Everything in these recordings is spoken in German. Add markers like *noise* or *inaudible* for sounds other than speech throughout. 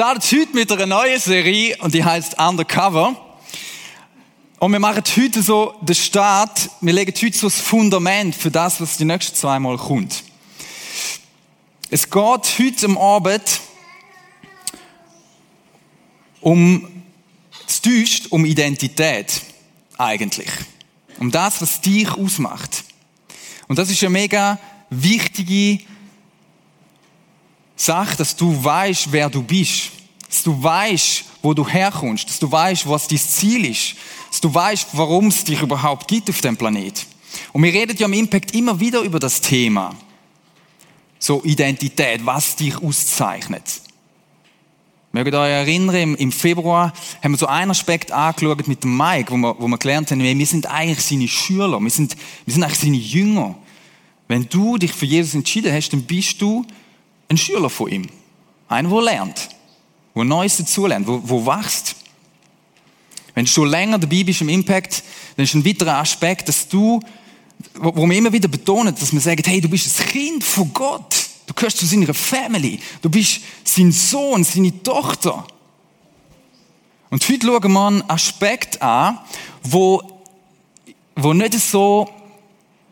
starten heute mit einer neuen Serie und die heißt Undercover. Und wir machen heute so den Start, wir legen heute so das Fundament für das, was die nächsten zweimal kommt. Es geht heute am Abend um Täuscht, um Identität eigentlich. Um das, was dich ausmacht. Und das ist eine mega wichtige Sache, dass du weißt, wer du bist. Dass du weißt, wo du herkommst. Dass du weißt, was dein Ziel ist. Dass du weißt, warum es dich überhaupt gibt auf dem Planet. Und wir reden ja im Impact immer wieder über das Thema. So Identität, was dich auszeichnet. Mögt ihr euch erinnern, im Februar haben wir so einen Aspekt angeschaut mit dem Mike, wo wir, wo wir gelernt haben, wir sind eigentlich seine Schüler, wir sind, wir sind eigentlich seine Jünger. Wenn du dich für Jesus entschieden hast, dann bist du ein Schüler von ihm. Einer, der lernt, der Neues dazulernt, wo, wo wächst. Wenn du schon länger dabei bist im Impact, dann ist ein weiterer Aspekt, dass du, wo, wo wir immer wieder betonen, dass wir sagen, hey, du bist ein Kind von Gott. Du gehörst zu seiner Family. Du bist sein Sohn, seine Tochter. Und heute schauen wir einen Aspekt an, wo, wo nicht so,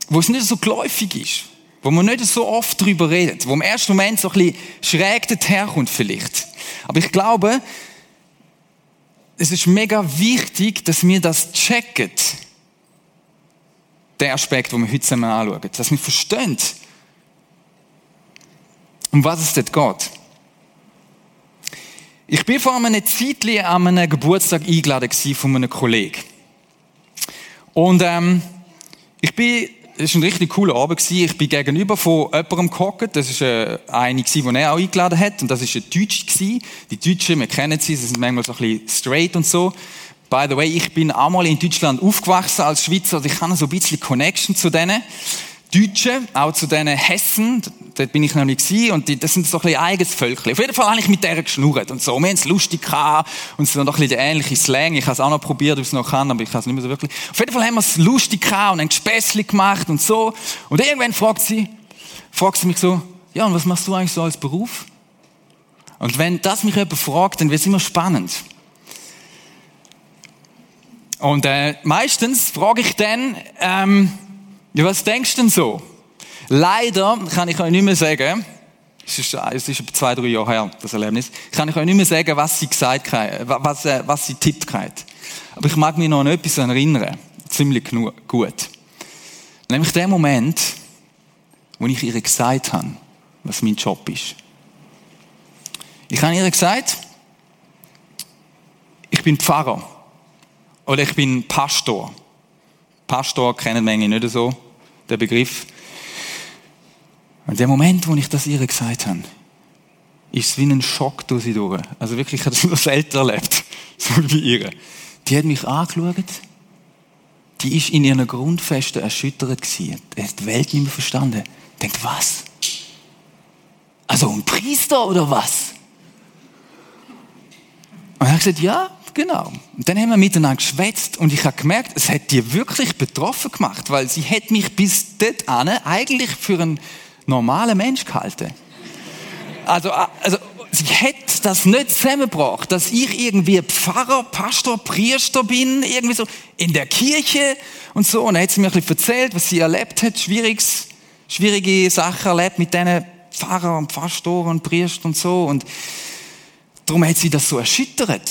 wo es nicht so geläufig ist. Wo man nicht so oft darüber redet. Wo im ersten Moment so ein bisschen schräg daherkommt vielleicht. Aber ich glaube, es ist mega wichtig, dass wir das checken. Der Aspekt, den wir heute zusammen anschauen. Dass wir verstehen, um was es dort geht. Ich bin vor einem Zeitchen an einem Geburtstag eingeladen von einem Kollegen. Und ähm, ich bin, es war ein richtig cooler Abend. Ich bin gegenüber von jemandem gehockt. Das war äh, eine, die er auch eingeladen hat. Und das war ein Deutsch. Gewesen. Die Deutschen, wir kennen sie, sie sind manchmal so ein bisschen straight und so. By the way, ich bin einmal in Deutschland aufgewachsen als Schweizer. Also ich habe so ein bisschen Connection zu denen. Deutschen, auch zu diesen Hessen, dort bin ich nämlich gewesen, und die, das sind so ein bisschen eigenes Völkchen. Auf jeden Fall habe ich mit denen geschnurrt und so. Wir haben es lustig gehabt, und es war noch ein bisschen der ähnliche Slang. Ich habe es auch noch probiert, ob ich es noch kann, aber ich kann es nicht mehr so wirklich. Auf jeden Fall haben wir es lustig gehabt und ein Gespässli gemacht und so. Und irgendwann fragt sie, fragt sie mich so, ja, und was machst du eigentlich so als Beruf? Und wenn das mich jemand fragt, dann wird es immer spannend. Und äh, meistens frage ich dann, ähm, ja, was denkst du denn so? Leider kann ich euch nicht mehr sagen, es ist, es ist zwei, drei Jahre her, das Erlebnis, kann ich euch nicht mehr sagen, was sie gesagt hat, was, äh, was sie tippt hat. Aber ich mag mich noch an etwas erinnern. Ziemlich gut. Nämlich der Moment, wo ich ihr gesagt habe, was mein Job ist. Ich habe ihr gesagt, ich bin Pfarrer. Oder ich bin Pastor. Pastor kennen manche nicht so der Begriff. Und der Moment, wo ich das ihr gesagt habe, ist es wie ein Schock durch sie durch. Also wirklich, ich habe das noch selten erlebt. *laughs* So wie ihre. Die hat mich angeschaut. Die ist in ihren Grundfesten erschüttert gewesen. Die hat die Welt nicht mehr verstanden. Denkt, was? Also ein Priester oder was? Und er hat gesagt, ja, Genau. Und dann haben wir miteinander geschwätzt und ich habe gemerkt, es hat die wirklich betroffen gemacht, weil sie hat mich bis dahin eigentlich für einen normalen Mensch gehalten. Also, also sie hat das nicht zusammengebracht, dass ich irgendwie Pfarrer, Pastor, Priester bin, irgendwie so in der Kirche und so. Und dann hat sie mir ein bisschen erzählt, was sie erlebt hat, schwieriges, schwierige Sachen erlebt mit diesen Pfarrern und Pastoren und Priestern und so. Und darum hat sie das so erschüttert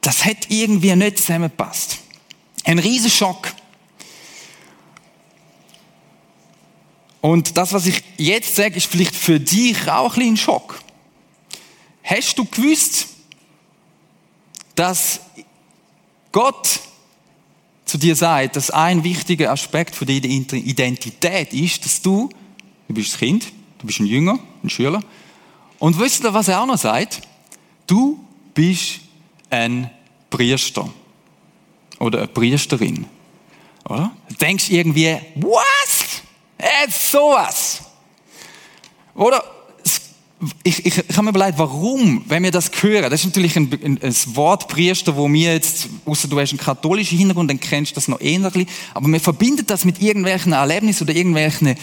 das hat irgendwie nicht zusammengepasst. Ein riesen Schock. Und das, was ich jetzt sage, ist vielleicht für dich auch ein, ein Schock. Hast du gewusst, dass Gott zu dir sagt, dass ein wichtiger Aspekt von deiner Identität ist, dass du, du bist ein Kind, du bist ein Jünger, ein Schüler, und wisst ihr, was er auch noch sagt? Du bist ein Priester oder eine Priesterin. Oder? Du denkst irgendwie, was? Jetzt sowas. Oder? Ich, ich, ich habe mir überlegt, warum, wenn wir das hören, das ist natürlich ein, ein, ein Wort Priester, wo wir jetzt, außer du hast einen katholischen Hintergrund, dann kennst du das noch ähnlich, aber wir verbinden das mit irgendwelchen Erlebnissen oder irgendwelchen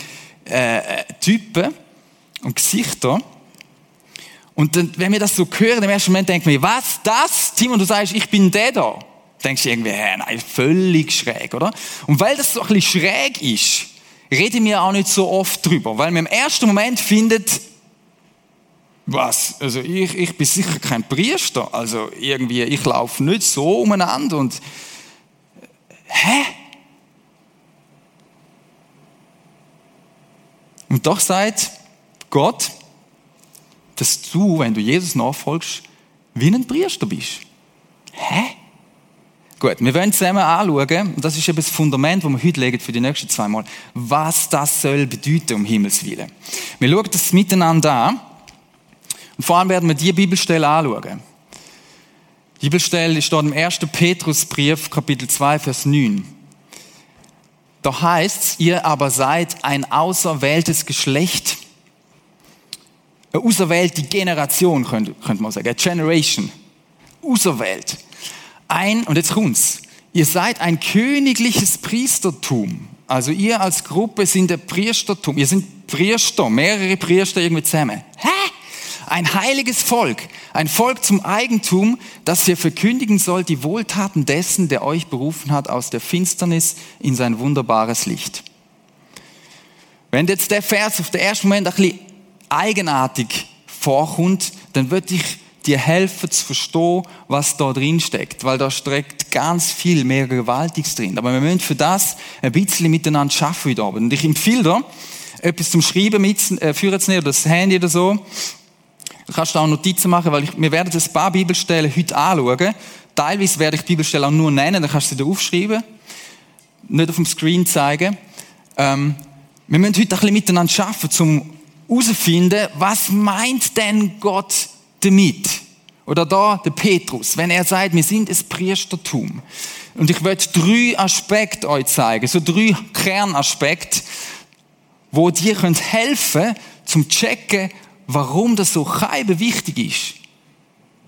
äh, Typen und Gesichtern. Und dann, wenn wir das so hören, im ersten Moment denken wir, was, das? Timon, du sagst, ich bin der da. Denkst du irgendwie, hä, nein, völlig schräg, oder? Und weil das so ein bisschen schräg ist, reden wir auch nicht so oft drüber, weil man im ersten Moment findet, was? Also ich, ich bin sicher kein Priester, also irgendwie, ich laufe nicht so umeinander und, hä? Und doch sagt Gott, dass du, wenn du Jesus nachfolgst, wie ein Priester bist. Hä? Gut, wir wollen zusammen anschauen, und das ist eben das Fundament, das wir heute legen für die nächsten zwei Mal, was das soll bedeuten, um Himmels Willen. Wir schauen das miteinander an, und vor allem werden wir die Bibelstelle anschauen. Die Bibelstelle steht im 1. Petrusbrief, Kapitel 2, Vers 9. Da heißt ihr aber seid ein auserwähltes Geschlecht, eine auserwählte Generation, könnte, könnte man sagen, eine Generation, auserwählt. Ein, und jetzt kommt's, ihr seid ein königliches Priestertum. Also ihr als Gruppe sind ein Priestertum. Ihr sind Priester, mehrere Priester irgendwie zusammen. Hä? Ein heiliges Volk, ein Volk zum Eigentum, das ihr verkündigen sollt, die Wohltaten dessen, der euch berufen hat aus der Finsternis in sein wunderbares Licht. Wenn jetzt der Vers auf den ersten Moment ein bisschen eigenartig vorkommt, dann würde ich dir helfen zu verstehen, was da drin steckt, weil da steckt ganz viel mehr Gewaltiges drin. Aber wir müssen für das ein bisschen miteinander schaffen heute Abend. Und ich empfehle dir, etwas zum Schreiben mitführen äh, oder das Handy oder so. Du kannst da auch Notizen machen, weil ich, wir werden ein paar Bibelstellen heute anschauen. Teilweise werde ich die Bibelstellen auch nur nennen, dann kannst du sie da aufschreiben. Nicht auf dem Screen zeigen. Ähm, wir müssen heute ein bisschen miteinander schaffen, um herausfinden, was meint denn Gott damit? Oder da der Petrus, wenn er sagt, wir sind ein Priestertum. Und ich werde drei Aspekte euch zeigen, so drei Kernaspekte, wo dir helfen können, zum checken, warum das so keibe wichtig ist,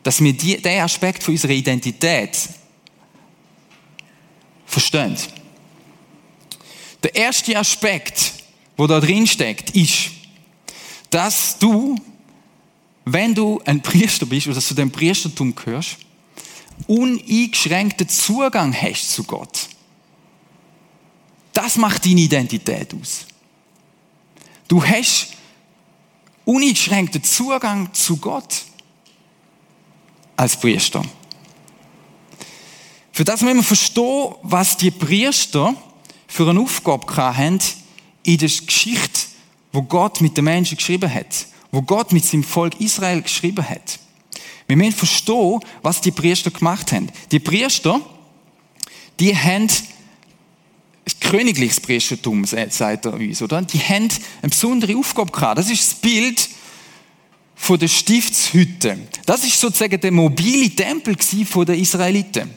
dass wir die, den Aspekt von unserer Identität verstehen. Der erste Aspekt, wo da drin steckt, ist, dass du, wenn du ein Priester bist oder zu dem Priestertum gehörst, uneingeschränkten Zugang hast zu Gott. Das macht deine Identität aus. Du hast uneingeschränkten Zugang zu Gott als Priester. Für das müssen wir verstehen, was die Priester für eine Aufgabe haben in der Geschichte wo Gott mit den Menschen geschrieben hat, wo Gott mit seinem Volk Israel geschrieben hat. Wir müssen verstehen, was die Priester gemacht haben. Die Priester, die haben königliches Priestertum, sagt er uns, oder? Die haben eine besondere Aufgabe gehabt. Das ist das Bild von der Stiftshütte. Das ist sozusagen der mobile Tempel den Israeliten.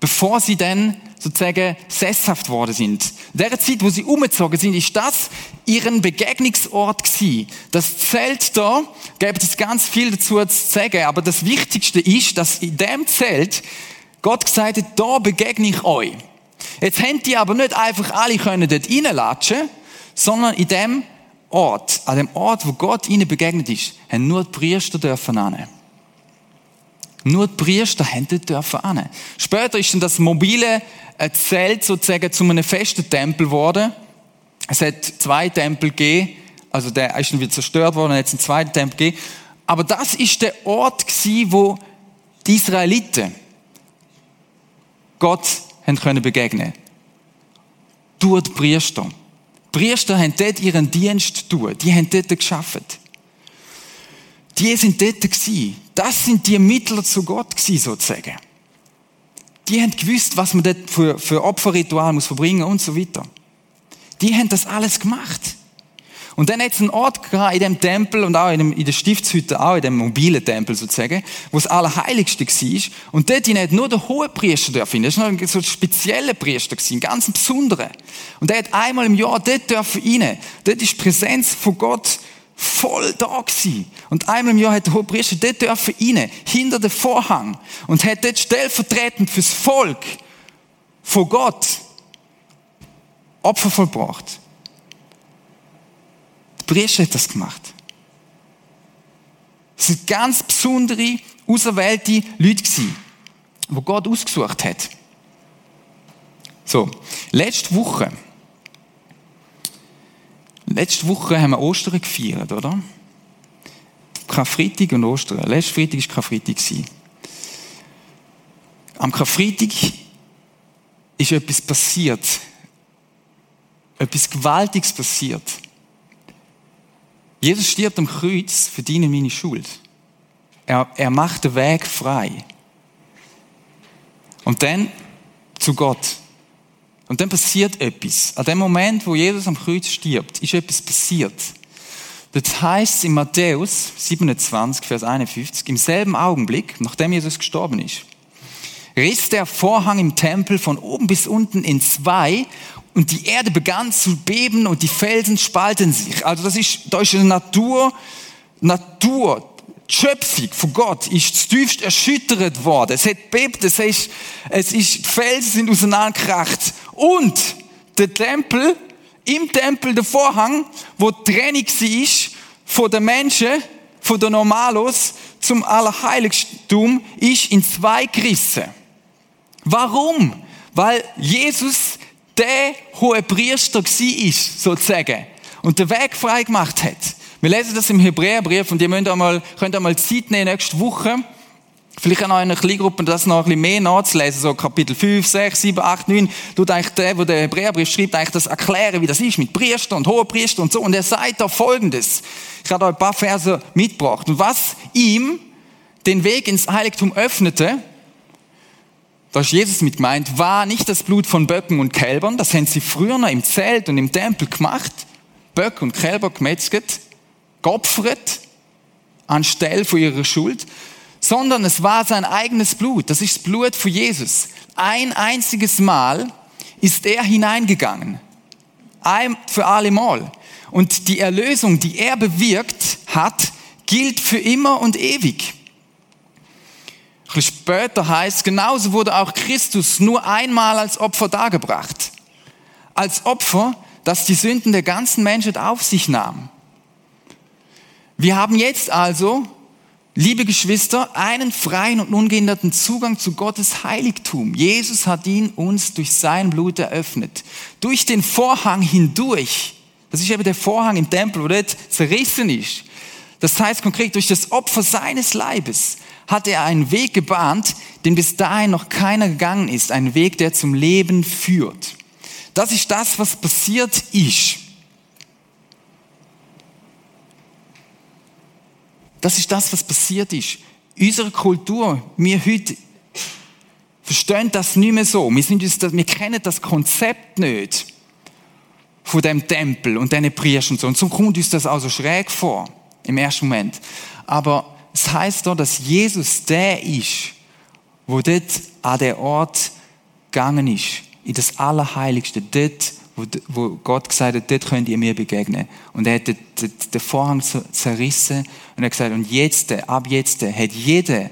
Bevor sie dann sozusagen sesshaft worden sind. In der Zeit, wo sie umgezogen sind, ist das ihren Begegnungsort gewesen. Das Zelt da, gibt es ganz viel dazu zu sagen, aber das Wichtigste ist, dass in dem Zelt Gott gesagt hat, da begegne ich euch. Jetzt haben die aber nicht einfach alle können dort reinlatschen, sondern in dem Ort, an dem Ort, wo Gott ihnen begegnet ist, haben nur die Priester dürfen annehmen. Nur die Priester dort dürfen annehmen. Später ist dann das mobile ein Zelt sozusagen zu einem festen Tempel geworden. Es hat zwei Tempel gegeben, also der ist dann wieder zerstört worden, jetzt einen zweiten Tempel gegeben. Aber das ist der Ort gewesen, wo die Israeliten Gott haben können begegnen. Durch die Priester. Die Priester haben dort ihren Dienst tun. Die haben dort geschafft. Die sind dort gewesen. Das sind die Mittler zu Gott gewesen, sozusagen die haben gewusst, was man dort für, für Opferritual muss verbringen und so weiter. Die haben das alles gemacht. Und dann hat es einen Ort gehabt in dem Tempel und auch in, dem, in der Stiftshütte, auch in dem mobilen Tempel sozusagen, wo das Allerheiligste war. Und dort hat nur der hohe Priester dürfen. Das war noch so ein spezieller Priester, ein ganz besonderer. Und der hat einmal im Jahr dort dürfen rein. Dort ist die Präsenz von Gott voll da gewesen. Und einmal im Jahr hat der Hohepriester dort dürfen rein, hinter den Vorhang, und hat dort stellvertretend fürs Volk von Gott Opfer vollbracht. Der Priester hat das gemacht. Es sind ganz besondere, auserwählte Leute gewesen, die Gott ausgesucht hat. So, letzte Woche, letzte Woche haben wir Ostern gefeiert, oder? Karfreitag und Ostern. Letzte Freitag war Karfreitag. Am Karfreitag ist etwas passiert. Etwas Gewaltiges passiert. Jesus stirbt am Kreuz für deine meine Schuld. Er, er macht den Weg frei. Und dann zu Gott. Und dann passiert etwas. An dem Moment, wo Jesus am Kreuz stirbt, ist etwas passiert. Das heißt in Matthäus 27, Vers 51, im selben Augenblick, nachdem Jesus gestorben ist, riss der Vorhang im Tempel von oben bis unten in zwei und die Erde begann zu beben und die Felsen spalten sich. Also das ist, da ist eine Natur, Natur, Schöpfung von Gott ist tiefst erschüttert worden. Es hat bebt, es ist, es ist, die Felsen sind auseinandergekracht. Und der Tempel, im Tempel der Vorhang, wo die Trennung war von den Menschen, von den Normalos zum Allerheiligtum, ist in zwei gerissen. Warum? Weil Jesus der hohe Priester war, sozusagen, und den Weg frei gemacht hat. Wir lesen das im Hebräerbrief und ihr könnt einmal, könnt einmal Zeit nehmen nächste Woche, vielleicht auch noch in einer Kleingruppe das noch ein bisschen mehr nachzulesen, so Kapitel 5, 6, 7, 8, 9, tut eigentlich der, der Hebräerbrief schreibt, eigentlich das erklären, wie das ist mit Priester und Hohepriester und so. Und er sagt da Folgendes. Ich habe euch ein paar Verse mitgebracht. Und was ihm den Weg ins Heiligtum öffnete, da ist Jesus mit gemeint, war nicht das Blut von Böcken und Kälbern, das haben sie früher noch im Zelt und im Tempel gemacht, Böcke und Kälber gemetzget, geopfert, anstelle von ihrer Schuld, sondern es war sein eigenes Blut, das ist das Blut von Jesus. Ein einziges Mal ist er hineingegangen, ein für alle Mal. Und die Erlösung, die er bewirkt hat, gilt für immer und ewig. Später heißt, genauso wurde auch Christus nur einmal als Opfer dargebracht. Als Opfer, das die Sünden der ganzen Menschheit auf sich nahm. Wir haben jetzt also, liebe Geschwister, einen freien und ungehinderten Zugang zu Gottes Heiligtum. Jesus hat ihn uns durch sein Blut eröffnet. Durch den Vorhang hindurch. Das ist eben der Vorhang im Tempel, wo dort zerrissen ist. Das heißt konkret, durch das Opfer seines Leibes hat er einen Weg gebahnt, den bis dahin noch keiner gegangen ist. Ein Weg, der zum Leben führt. Das ist das, was passiert ist. Das ist das, was passiert ist. Unsere Kultur, wir heute verstehen das nicht mehr so. Wir, sind uns wir kennen das Konzept nicht von dem Tempel und diesen Priestern und so. Und so kommt uns das also schräg vor im ersten Moment. Aber es heißt doch, dass Jesus der ist, wo dort an der Ort gegangen ist, in das Allerheiligste, dort, wo, wo Gott gesagt hat, dort könnt ihr mir begegnen. Und er hat den, den Vorhang zerrissen und er hat gesagt, und jetzt, ab jetzt, hat jeder,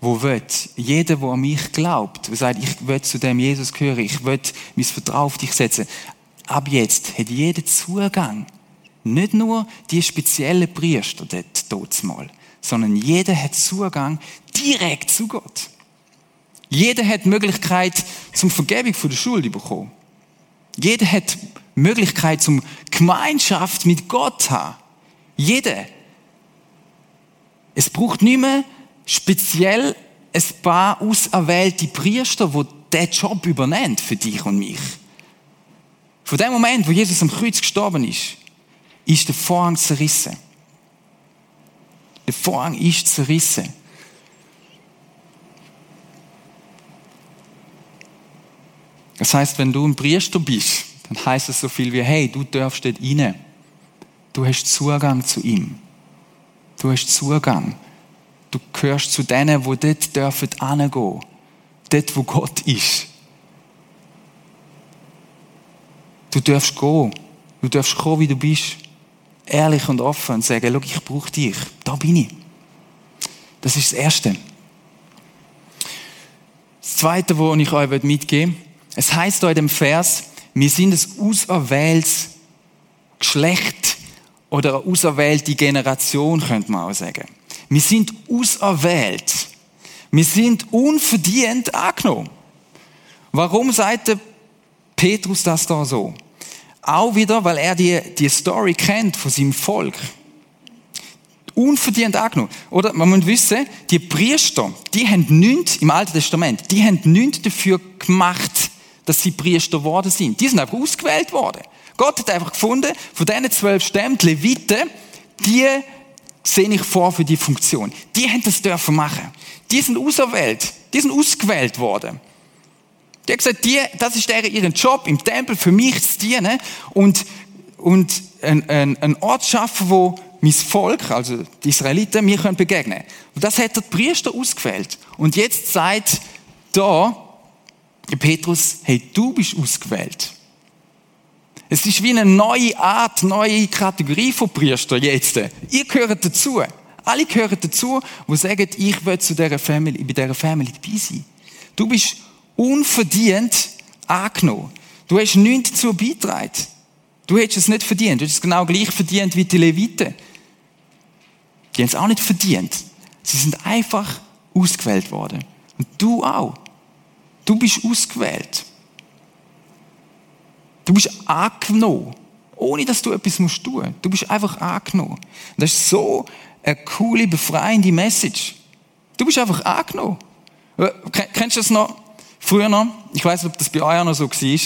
wo will, jeder, wo an mich glaubt, der sagt, ich will zu dem Jesus gehören, ich will mein Vertrauen auf dich setzen, ab jetzt hat jeder Zugang. Nicht nur die speziellen Priester dort, dort mal sondern jeder hat Zugang direkt zu Gott. Jeder hat Möglichkeit zum Vergebung von der Schuld bekommen. Jeder hat Möglichkeit zum Gemeinschaft mit Gott zu haben. Jeder. Es braucht nicht mehr speziell ein paar auserwählte Priester, die diesen Job übernehmen für dich und mich. Von dem Moment, wo Jesus am Kreuz gestorben ist, ist der Vorhang zerrissen. Der Vorhang ist zerrissen. Das heißt, wenn du ein Priester bist, dann heißt es so viel wie, hey, du darfst dort rein. Du hast Zugang zu ihm. Du hast Zugang. Du gehörst zu denen, wo dort dürfen hingehen. Dort, wo Gott ist. Du darfst gehen. Du darfst kommen, wie du bist ehrlich und offen und sagen, schau, ich brauche dich. Da bin ich. Das ist das Erste. Das Zweite, wo ich euch mitgeben möchte, es heißt in dem Vers, wir sind ein auserwähltes Geschlecht oder eine auserwählte Generation, könnte man auch sagen. Wir sind auserwählt. Wir sind unverdient angenommen. Warum sagt der Petrus das da so? Auch wieder, weil er die, die Story kennt von seinem Volk. Unverdient angenommen. Oder man muss wissen, die Priester, die haben nichts im Alten Testament, die haben nichts dafür gemacht, dass sie Priester geworden sind. Die sind einfach ausgewählt worden. Gott hat einfach gefunden, von diesen zwölf Stämmen, die Leviten, die sehe ich vor für die Funktion. Die haben das dürfen machen. Die sind auserwählt. Die sind ausgewählt worden. Die hat gesagt, die, das ist deren, ihren Job im Tempel für mich zu dienen und, und einen, einen, einen Ort schaffen, wo mein Volk, also die Israeliten, mir können begegnen. Und das hat der Priester ausgewählt. Und jetzt sagt da Petrus, hey, du bist ausgewählt. Es ist wie eine neue Art, neue Kategorie von Priester jetzt. Ihr gehört dazu. Alle gehören dazu, die sagen, ich will zu dieser Family, bei dieser Family dabei sein. Du bist unverdient angenommen. Du hast nichts dazu beitragen. Du hättest es nicht verdient. Du hättest es genau gleich verdient wie die Leviten. Die haben es auch nicht verdient. Sie sind einfach ausgewählt worden. Und du auch. Du bist ausgewählt. Du bist angenommen. Ohne dass du etwas musst tun. Du bist einfach angenommen. Das ist so eine coole, befreiende Message. Du bist einfach angenommen. Kennst du das noch? Früher noch, ich weiß nicht, ob das bei euch noch so war,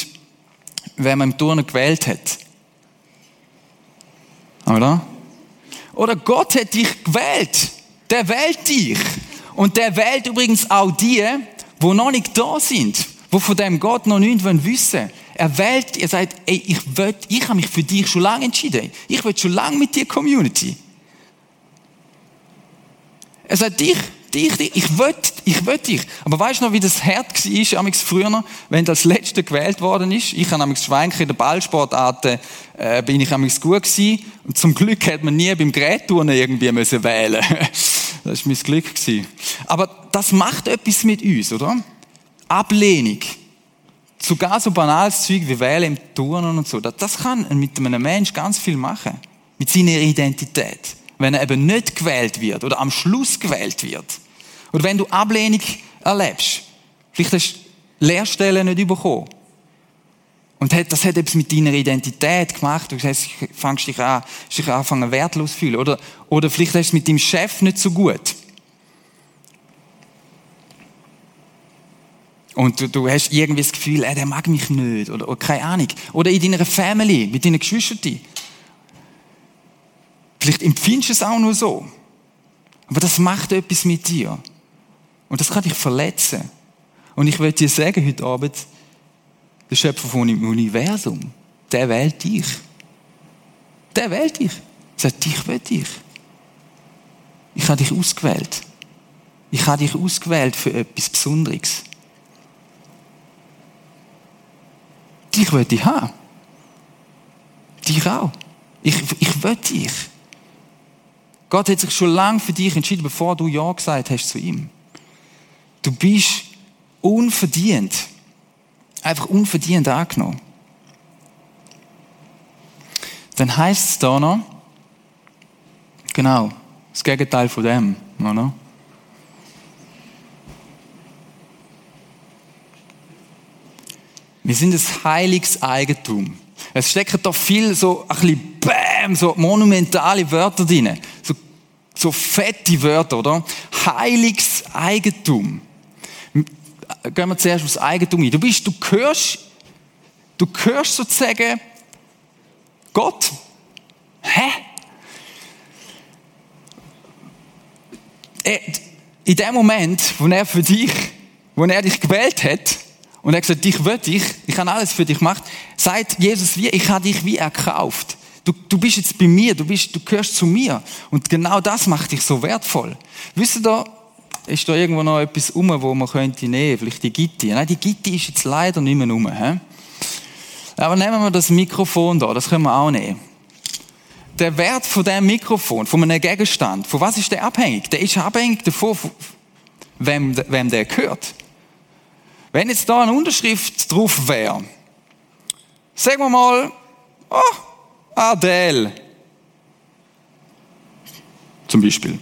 wenn man im Turnen gewählt hat. Oder? Oder Gott hat dich gewählt. Der wählt dich. Und der wählt übrigens auch die, die noch nicht da sind, die von dem Gott noch nichts wissen wollen. Er wählt, er sagt, ey, ich will, ich habe mich für dich schon lange entschieden. Ich will schon lange mit dir Community. Er sagt, dich, dich, dich, ich will, ich will dich. Aber weißt du noch, wie das hart war, früher, wenn das Letzte gewählt worden ist? Ich habe amigs Schweinchen in der Ballsportarten, äh, bin ich amigs gut gewesen. Und zum Glück hat man nie beim Gerätturnen irgendwie müssen wählen. *laughs* das war mein Glück gewesen. Aber das macht etwas mit uns, oder? Ablehnung sogar so banales Zeug wie Wählen im Turnen und so, das kann mit einem Mensch ganz viel machen. Mit seiner Identität. Wenn er eben nicht gewählt wird oder am Schluss gewählt wird. Oder wenn du Ablehnung erlebst. Vielleicht hast du Lehrstellen nicht bekommen. Und das hat etwas mit deiner Identität gemacht. Du fängst dich an, dich anfangen wertlos zu fühlen. Oder, oder vielleicht hast du es mit deinem Chef nicht so gut. Und du, du hast irgendwie das Gefühl, äh, der mag mich nicht. Oder, oder keine Ahnung. Oder in deiner Family, mit deinen Geschwistern. Vielleicht empfindest du es auch nur so. Aber das macht etwas mit dir. Und das kann dich verletzen. Und ich will dir sagen heute Abend, der Schöpfer vom Universum, der wählt dich. Der wählt dich. Sagt, ich will dich. Ich habe dich ausgewählt. Ich habe dich ausgewählt für etwas Besonderes. Dich will ich haben. Dich auch. Ich, ich will dich. Gott hat sich schon lange für dich entschieden, bevor du Ja gesagt hast zu ihm. Du bist unverdient. Einfach unverdient angenommen. Dann heißt es da noch, genau, das Gegenteil von dem, oder? Wir sind ein heiliges Eigentum. Es stecken da viel so ein bisschen Bäm, so monumentale Wörter drin. So, so fette Wörter, oder? Heiliges Eigentum. Gehen wir zuerst aufs Eigentum ein. Du bist, du gehörst, du gehörst sozusagen Gott. Hä? In dem Moment, wo er für dich, wo er dich gewählt hat, und er gesagt, dich will ich, ich habe alles für dich gemacht. Sagt Jesus wie, ich habe dich wie erkauft. Du, du bist jetzt bei mir, du bist, du gehörst zu mir. Und genau das macht dich so wertvoll. Wisst ihr ist da irgendwo noch etwas um, wo man könnte nehmen, vielleicht die Gitti. Nein, die Gitti ist jetzt leider nicht mehr um. He? Aber nehmen wir das Mikrofon da, das können wir auch nehmen. Der Wert von dem Mikrofon, von einem Gegenstand, von was ist der abhängig? Der ist abhängig davon, wem, wem der gehört. Wenn jetzt da eine Unterschrift drauf wäre, sagen wir mal, oh, Adele. Zum Beispiel.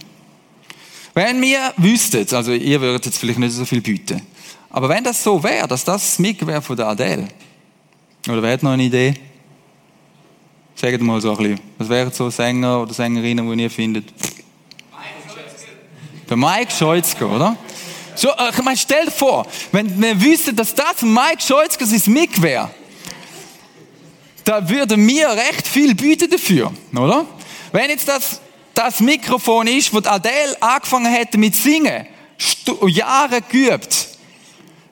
Wenn wir wüssten, also ihr würdet jetzt vielleicht nicht so viel bieten, aber wenn das so wäre, dass das das Mic wäre von der Adele, oder wer hat noch eine Idee? Sagt mal so ein bisschen, was wären so Sänger oder Sängerinnen, die ihr findet? Der Mike Scholzke, oder? So, äh, ich meine, stell dir vor, wenn wir wüssten, dass das Mike Scholzke sein Mic wäre, da würden wir recht viel bieten dafür, oder? Wenn jetzt das, das Mikrofon ist, wo Adele angefangen hätte mit Singen, Jahre geübt,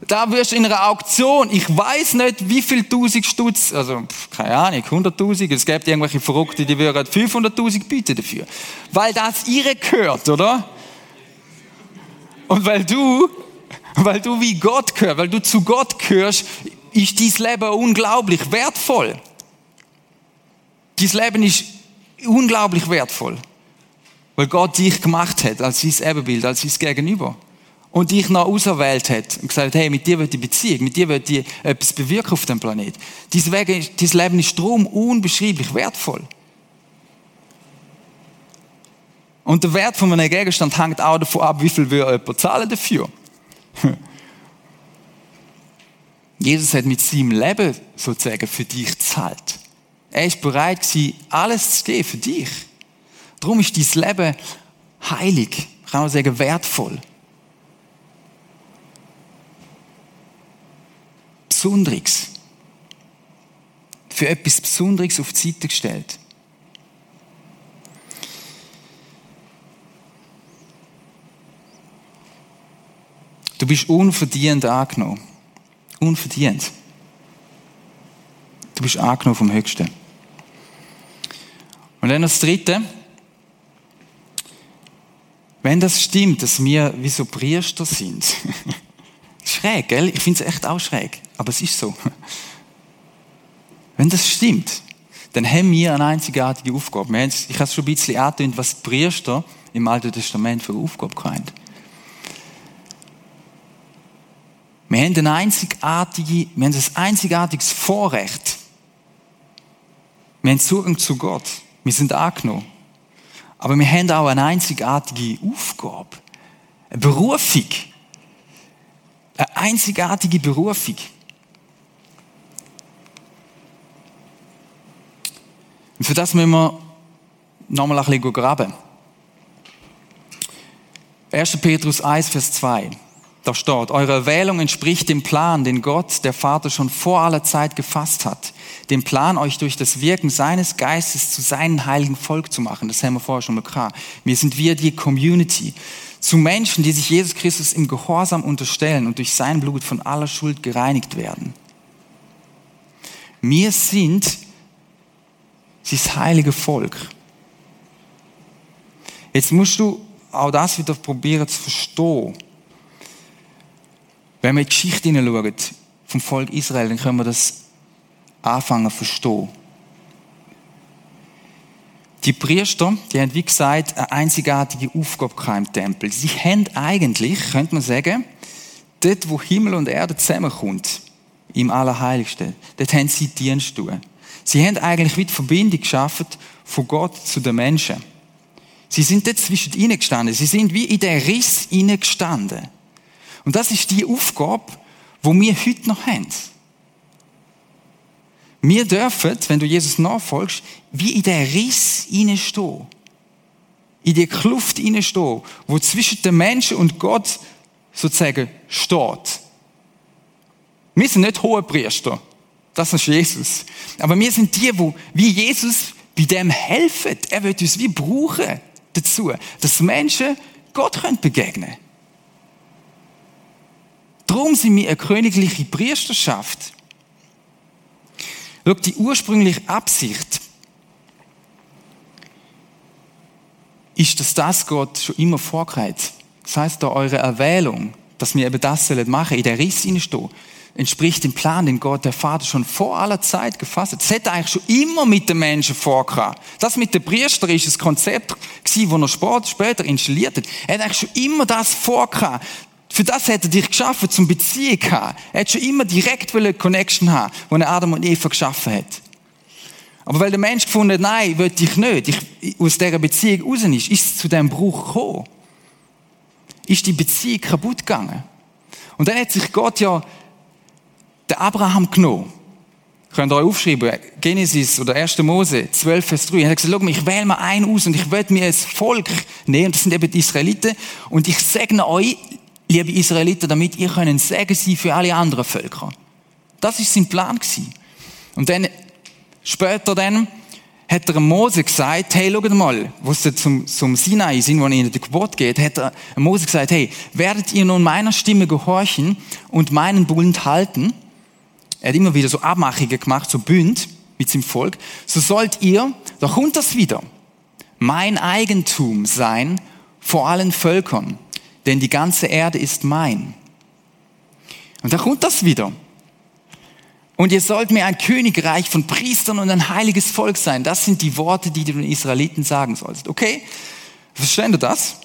da wirst du in einer Auktion, ich weiß nicht, wie viel tausend Stutz, also, keine Ahnung, 100.000, es gibt irgendwelche Verrückte, die würden 500.000 bieten dafür. Weil das ihre gehört, oder? Und weil du, weil du wie Gott gehörst, weil du zu Gott gehörst, ist dein Leben unglaublich wertvoll. Dein Leben ist unglaublich wertvoll. Weil Gott dich gemacht hat als sein Ebenbild, als sein Gegenüber. Und dich noch auserwählt hat und gesagt hat, hey, mit dir wird die Beziehung, mit dir wird die etwas bewirken auf dem Planet. Dein, Leben ist drum unbeschreiblich wertvoll. Und der Wert von einem Gegenstand hängt auch davon ab, wie viel wir jemand zahlen dafür. *laughs* Jesus hat mit seinem Leben sozusagen für dich gezahlt. Er ist bereit gewesen, alles zu geben für dich. Darum ist dein Leben heilig. Kann auch sagen, wertvoll. Besonderes. Für etwas Besonderes auf die Seite gestellt. Du bist unverdient angenommen. Unverdient. Du bist angenommen vom Höchsten. Und dann das Dritte. Wenn das stimmt, dass wir wie so Priester sind. *laughs* schräg, gell? Ich finde es echt auch schräg. Aber es ist so. Wenn das stimmt, dann haben wir eine einzigartige Aufgabe. Ich habe es schon ein bisschen angetönt, was Priester im Alten Testament für eine Aufgabe hatten. Wir haben ein einzigartige, wir haben ein einzigartiges Vorrecht. Wir haben Zugang zu Gott. Wir sind angenommen. Aber wir haben auch eine einzigartige Aufgabe. Eine Berufung. Eine einzigartige Berufung. Und für das müssen wir nochmal ein bisschen graben. 1. Petrus 1, Vers 2. Da steht, eure Wählung entspricht dem Plan, den Gott, der Vater, schon vor aller Zeit gefasst hat. Dem Plan, euch durch das Wirken seines Geistes zu seinem heiligen Volk zu machen. Das haben wir vorher schon mal klar. Wir sind wir die Community. Zu Menschen, die sich Jesus Christus im Gehorsam unterstellen und durch sein Blut von aller Schuld gereinigt werden. Wir sind das heilige Volk. Jetzt musst du auch das wieder probieren zu verstehen. Wenn wir in die Geschichte hineinschauen vom Volk Israel, dann können wir das anfangen zu verstehen. Die Priester, die haben, wie gesagt, eine einzigartige Aufgabe im Tempel. Sie haben eigentlich, könnte man sagen, dort, wo Himmel und Erde zusammenkommt, im Allerheiligsten, dort haben sie Dienst. Sie haben eigentlich wie die Verbindung geschaffen von Gott zu den Menschen. Sie sind dort zwischen ihnen gestanden. Sie sind wie in den Riss ihnen gestanden. Und das ist die Aufgabe, wo wir heute noch haben. Wir dürfen, wenn du Jesus nachfolgst, wie in den Riss stehen. In die Kluft stehen, wo zwischen den Menschen und Gott sozusagen steht. Wir sind nicht hohe Priester. Das ist Jesus. Aber wir sind die, wo wie Jesus bei dem helfen. Er wird uns wie brauchen dazu, dass Menschen Gott begegnen können. Darum sind wir eine königliche Priesterschaft. Schau, die ursprüngliche Absicht ist, dass das Gott schon immer vorgeht. Das heißt, da eure Erwählung, dass wir eben das machen sollen, in der Riss hineinstehen, entspricht dem Plan, den Gott, der Vater, schon vor aller Zeit gefasst hat. Das hat eigentlich schon immer mit den Menschen vorgehabt. Das mit den Priestern ist ein Konzept gewesen, das er später installiert hat. Er hat eigentlich schon immer das vorgehabt, für das hat er dich geschaffen, zum Beziehung zu haben. Er hat schon immer direkt eine Connection haben, er Adam und Eva geschaffen hat. Aber weil der Mensch gefunden hat, nein, will ich nicht, ich, aus dieser Beziehung raus ist, ist es zu diesem Bruch gekommen. ist die Beziehung kaputt gegangen. Und dann hat sich Gott ja den Abraham genommen. Könnt ihr euch aufschreiben, Genesis oder 1. Mose 12, Vers 3. Er hat gesagt, mal, ich wähle mal einen aus und ich werde mir ein Volk nehmen, das sind eben die Israeliten, und ich segne euch, liebe Israeliten, damit ihr können Segen sein für alle anderen Völker. Das ist sein Plan gewesen. Und dann, später dann, hat er Mose gesagt, hey, schaut mal, wo sie zum, zum Sinai sind, wo ihnen die Geburt geht, hat er Mose gesagt, hey, werdet ihr nun meiner Stimme gehorchen und meinen Bund halten? Er hat immer wieder so Abmachungen gemacht, so Bünd mit seinem Volk. So sollt ihr, da kommt das wieder, mein Eigentum sein vor allen Völkern, denn die ganze Erde ist mein. Und da kommt das wieder. Und ihr sollt mir ein Königreich von Priestern und ein heiliges Volk sein. Das sind die Worte, die du den Israeliten sagen sollst. Okay? Verstehen du das?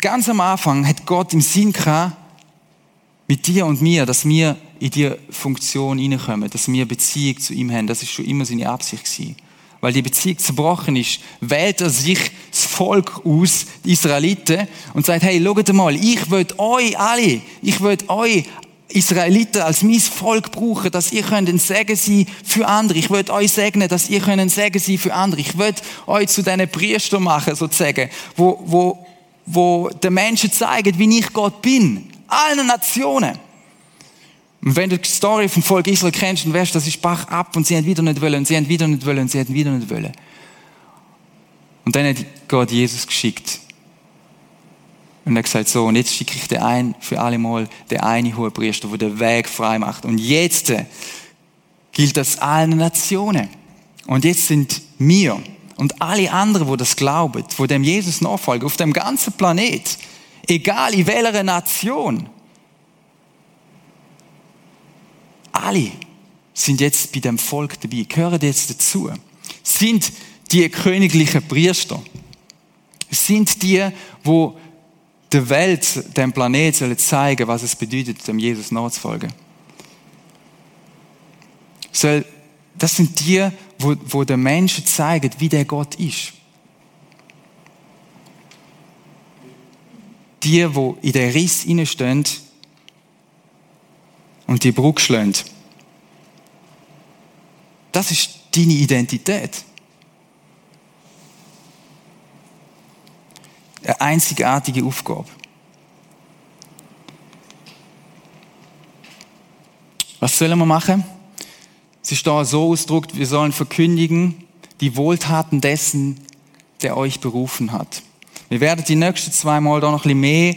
Ganz am Anfang hat Gott im gehabt, mit dir und mir, dass wir in die Funktion hineinkommen, dass wir Beziehung zu ihm haben. Das ist schon immer seine Absicht gewesen. Weil die Beziehung zerbrochen ist, wählt er sich das Volk aus, die Israeliten, und sagt, hey, schaut mal, ich will euch alle, ich will euch Israeliten als mein Volk brauchen, dass ihr könnt ein Segen sein für andere. Ich will euch segnen, dass ihr könnt ein Segen sein für andere. Ich will euch zu diesen Priester machen, sozusagen, wo, wo, wo den Menschen zeigen, wie ich Gott bin. Allen Nationen. Und wenn du die Story vom Volk Israel kennst, dann weißt du, das ist Bach ab und sie haben wieder nicht wollen und sie haben wieder nicht wollen und sie haben wieder nicht wollen. Und dann hat Gott Jesus geschickt. Und er hat gesagt, so, und jetzt schicke ich den ein, für alle Mal, den einen hohen Priester, der den Weg frei macht. Und jetzt gilt das allen Nationen. Und jetzt sind wir und alle anderen, wo das glauben, wo dem Jesus nachfolgen, auf dem ganzen Planet, egal in welcher Nation, alle sind jetzt bei dem Volk dabei, gehören jetzt dazu, sind die königlichen Priester, sind die, wo der Welt, dem Planet sollen zeigen, was es bedeutet, dem Jesus nachzufolgen. Soll, das sind die, wo, wo den Menschen zeigen, wie der Gott ist. Die, wo in den Riss stehen und die Brücke schlagen. Das ist deine Identität. Eine einzigartige Aufgabe. Was sollen wir machen? Sie ist da so ausdruckt, wir sollen verkündigen die Wohltaten dessen, der euch berufen hat. Wir werden die nächsten zwei Mal da noch ein bisschen mehr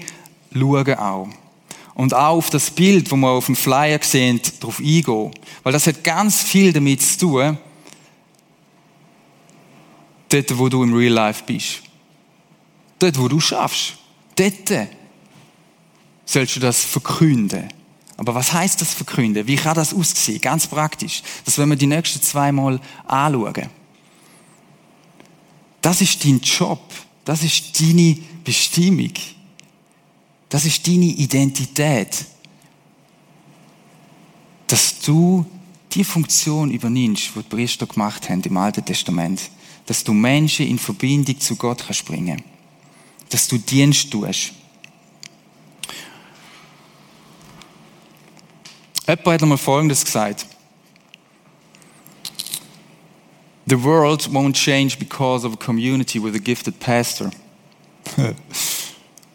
schauen auch. Und auch auf das Bild, wo wir auf dem Flyer sehen, darauf eingehen. Weil das hat ganz viel damit zu tun, dort, wo du im Real Life bist. Dort, wo du schaffst. Dort sollst du das verkünden. Aber was heißt das verkünden? Wie kann das aussehen? Ganz praktisch. Das werden wir die nächsten zwei Mal anschauen. Das ist dein Job. Das ist deine Bestimmung. Das ist deine Identität. Dass du die Funktion übernimmst, die die Priester gemacht haben im Alten Testament. Dass du Menschen in Verbindung zu Gott kannst bringen. Dass du Dienst tust. Jemand hat einmal Folgendes gesagt. The world won't change because of a community with a gifted pastor. *laughs*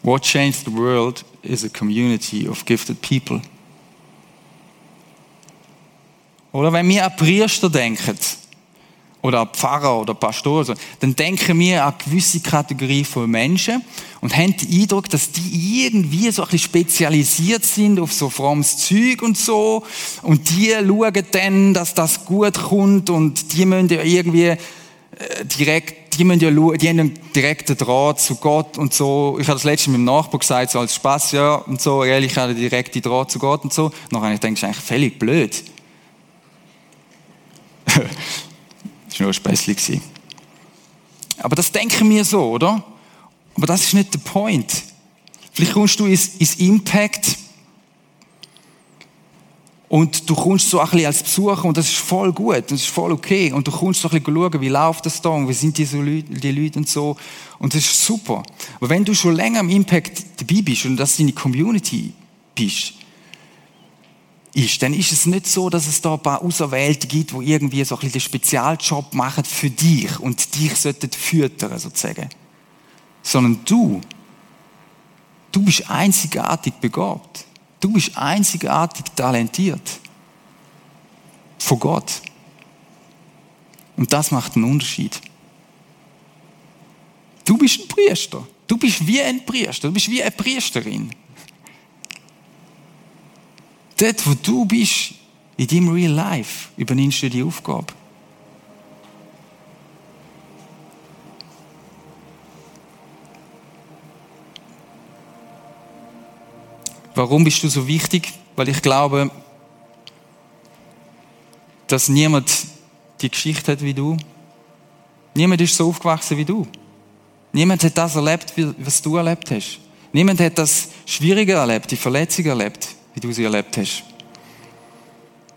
What changed the world is a community of gifted people. Oder wenn wir an Priester denken, oder an Pfarrer oder Pastor, dann denken wir an gewisse Kategorie von Menschen und haben den Eindruck, dass die irgendwie so ein bisschen spezialisiert sind auf so frommes Zeug und so und die schauen dann, dass das gut kommt und die müssen ja irgendwie äh, direkt, die müssen ja schauen, die haben einen direkten Draht zu Gott und so. Ich habe das letzte mit dem Nachbar gesagt, so als Spaß, ja, und so, ehrlich, ich habe einen direkten Draht zu Gott und so. Nachher ich denke ich eigentlich völlig blöd. *laughs* Das war nur ein Späßchen. Aber das denken wir so, oder? Aber das ist nicht der Point. Vielleicht kommst du ins, ins Impact Und du kommst so ein bisschen als Besucher und das ist voll gut, das ist voll okay. Und du kommst so ein bisschen schauen, wie läuft das da und wie sind diese Leute, die Leute und so. Und das ist super. Aber wenn du schon länger im Impact dabei bist und das deine Community bist, ist, dann ist es nicht so, dass es da ein paar Auserwählte gibt, die irgendwie so ein bisschen den Spezialjob machen für dich und dich sollten füttern, sozusagen. Sondern du, du bist einzigartig begabt. Du bist einzigartig talentiert. Von Gott. Und das macht einen Unterschied. Du bist ein Priester. Du bist wie ein Priester. Du bist wie eine Priesterin. Dort, wo du bist, in deinem Real Life, übernimmst du die Aufgabe. Warum bist du so wichtig? Weil ich glaube, dass niemand die Geschichte hat wie du. Niemand ist so aufgewachsen wie du. Niemand hat das erlebt, was du erlebt hast. Niemand hat das Schwierige erlebt, die Verletzungen erlebt, wie du sie erlebt hast.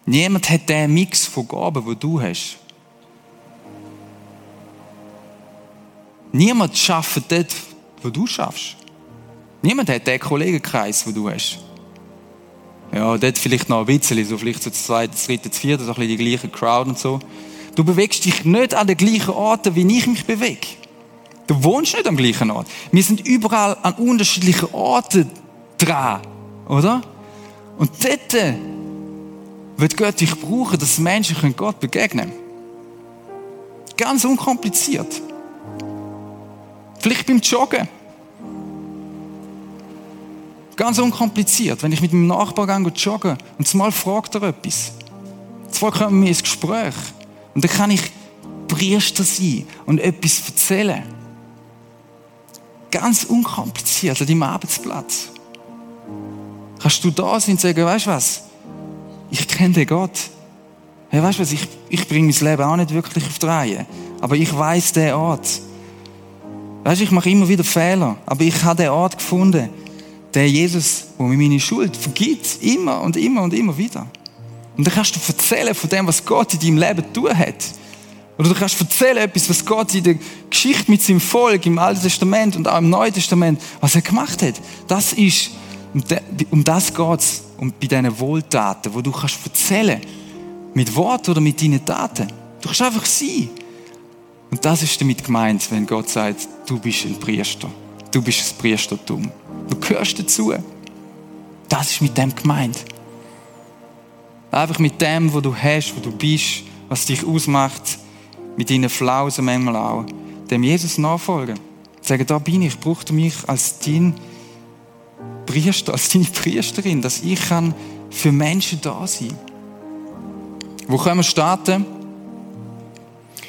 Niemand hat den Mix von Gaben, wo du hast. Niemand schafft dort, wo du schaffst. Niemand hat den Kollegenkreis, den du hast. Ja, dort vielleicht noch ein bisschen, so vielleicht so das zweite, das dritte, das vierte, so ein bisschen die gleiche Crowd und so. Du bewegst dich nicht an den gleichen Orten, wie ich mich bewege. Du wohnst nicht am gleichen Ort. Wir sind überall an unterschiedlichen Orten dran, oder? Und dort wird Gott dich brauchen, dass Menschen Gott begegnen können. Ganz unkompliziert. Vielleicht beim Joggen. Ganz unkompliziert. Wenn ich mit meinem Nachbarn gehe joggen und zumal fragt er etwas. Zwar kommen wir ins Gespräch. Und dann kann ich Priester sein und etwas erzählen. Ganz unkompliziert an deinem Arbeitsplatz. Kannst du da sein und sagen, weißt du was? Ich kenne den Gott. Hey, weißt du was? Ich, ich bringe mein Leben auch nicht wirklich auf die Reihe. Aber ich weiß den Ort. Weißt du, ich mache immer wieder Fehler. Aber ich habe den Ort gefunden der Jesus, der mir meine Schuld vergibt, immer und immer und immer wieder. Und dann kannst du erzählen von dem, was Gott in deinem Leben tun hat. Oder du kannst erzählen etwas, was Gott in der Geschichte mit seinem Volk im Alten Testament und auch im Neuen Testament, was er gemacht hat. Das ist, um das geht's, um bei diesen Wohltaten, wo du kannst erzählen, mit Wort oder mit deinen Taten. Du kannst einfach sein. Und das ist damit gemeint, wenn Gott sagt, du bist ein Priester. Du bist ein Priestertum. Du gehörst dazu. Das ist mit dem gemeint. Einfach mit dem, wo du hast, wo du bist, was dich ausmacht, mit deinen Flausen manchmal auch, dem Jesus nachfolgen. Sagen, da bin ich, brauchst du mich als dein Priester, als deine Priesterin, dass ich kann für Menschen da sein Wo können wir starten?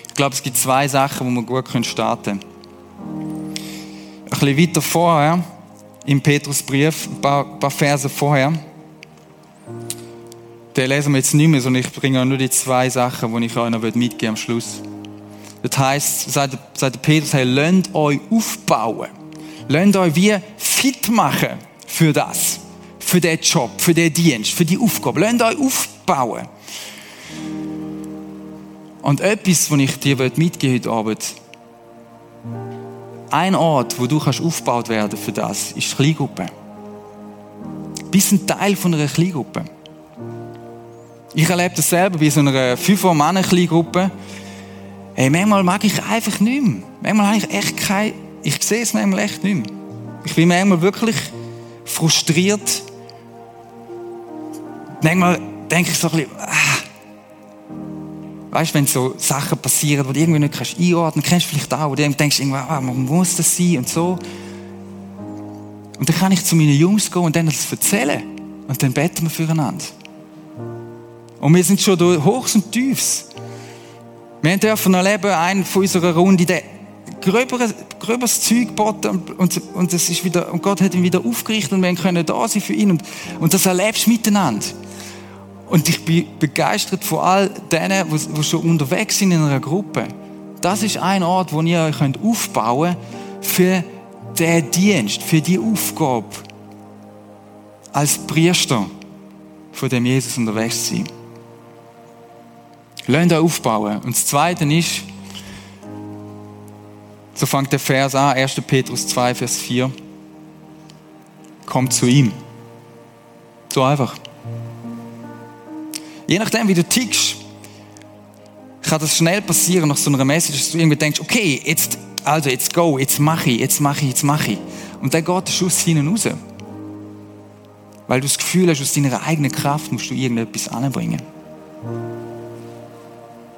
Ich glaube, es gibt zwei Sachen, wo wir gut starten können. Ein bisschen weiter vorher im Petrusbrief, ein paar, paar Verse vorher. Den lesen wir jetzt nicht mehr, sondern ich bringe nur die zwei Sachen, die ich euch noch mitgeben am Schluss. Das heisst, sagt, sagt Petrus, hey, lasst euch aufbauen. Lasst euch wie fit machen für das. Für den Job, für den Dienst, für die Aufgabe. Lasst euch aufbauen. Und etwas, was ich dir mitgeben heute Abend, ein Ort, wo du kannst aufgebaut werden für das, ist die Kleingruppe. Du bist ein Teil von einer Kleingruppe. Ich erlebe das selber bei so einer 5 Mann Kleingruppe. Hey, manchmal mag ich einfach nicht mehr. Manchmal habe ich echt kein, ich sehe es manchmal echt nicht mehr. Ich bin manchmal wirklich frustriert. Manchmal denke ich so ein bisschen, Weißt du, wenn so Sachen passieren, die du irgendwie nicht kannst einordnen kannst, kennst du vielleicht auch, wo du denkst, ah, man muss das sein und so. Und dann kann ich zu meinen Jungs gehen und denen das erzählen. Und dann beten wir füreinander. Und wir sind schon durch Hochs und Tiefs. Wir dürfen erleben, einen von unserer Runde, der gröberes, Zeug geboten und, und, das ist wieder, und Gott hat ihn wieder aufgerichtet und wir können da sein für ihn und, und das erlebst du miteinander. Und ich bin begeistert von all denen, die schon unterwegs sind in einer Gruppe. Das ist ein Ort, wo ihr euch aufbauen könnt für den Dienst, für die Aufgabe als Priester von dem Jesus unterwegs sein. Lasst euch aufbauen. Und das Zweite ist, so fängt der Vers an, 1. Petrus 2, Vers 4. Kommt zu ihm. So einfach. Je nachdem, wie du tickst, kann das schnell passieren nach so einer Message, dass du irgendwie denkst, okay, jetzt, also jetzt go, jetzt mache ich, jetzt mache ich, jetzt mache ich. Und dann geht der Schuss hinten raus. Weil du das Gefühl hast, aus deiner eigenen Kraft musst du irgendetwas anbringen.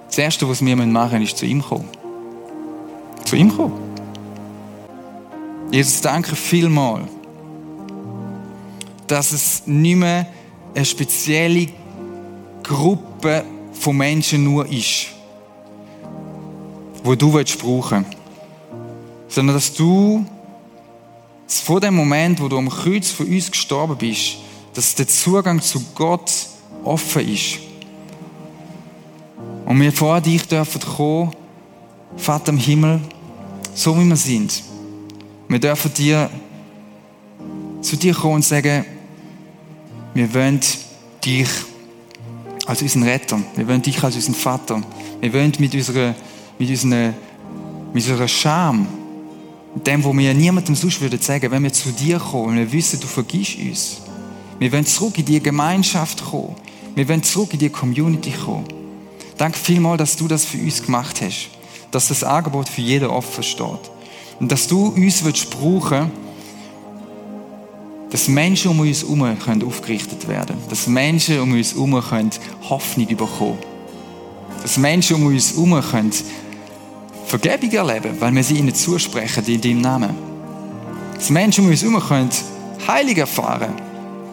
Das Erste, was wir machen müssen, ist zu ihm kommen. Zu ihm kommen. Jesus, danke vielmal, dass es nicht mehr eine spezielle Gruppe von Menschen nur ist, wo du willst brauchen, sondern dass du vor dem Moment, wo du am Kreuz für uns gestorben bist, dass der Zugang zu Gott offen ist. Und wir vor dich dürfen kommen, Vater im Himmel, so wie wir sind. Wir dürfen dir zu dir kommen und sagen, wir wollen dich als unseren Retter. Wir wollen dich als unseren Vater. Wir wollen mit unserer, mit unserer, mit unserer Scham, dem, wo wir niemandem sonst würden sagen, wenn wir zu dir kommen und wir wissen, du vergisst uns. Wir wollen zurück in die Gemeinschaft kommen. Wir wollen zurück in die Community kommen. Danke vielmals, dass du das für uns gemacht hast. Dass das Angebot für jeden offen steht. Und dass du uns willst brauchen dass Menschen um uns herum aufgerichtet werden können. Dass Menschen um uns herum Hoffnung bekommen Dass Menschen um uns herum Vergebung erleben weil wir sie ihnen zusprechen in deinem Namen. Dass Menschen um uns herum Heilung erfahren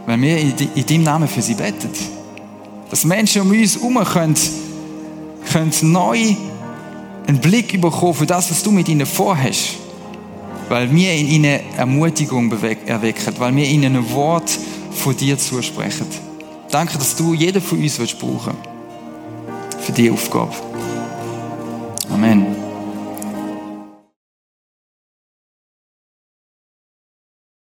wenn wir in deinem Namen für sie beten. Dass Menschen um uns herum können, können neu einen Blick bekommen für das, was du mit ihnen vorhast weil wir in ihnen Ermutigung erwecken, weil wir ihnen ein Wort von dir zusprechen. Danke, dass du jeden von uns brauchen willst für diese Aufgabe. Amen.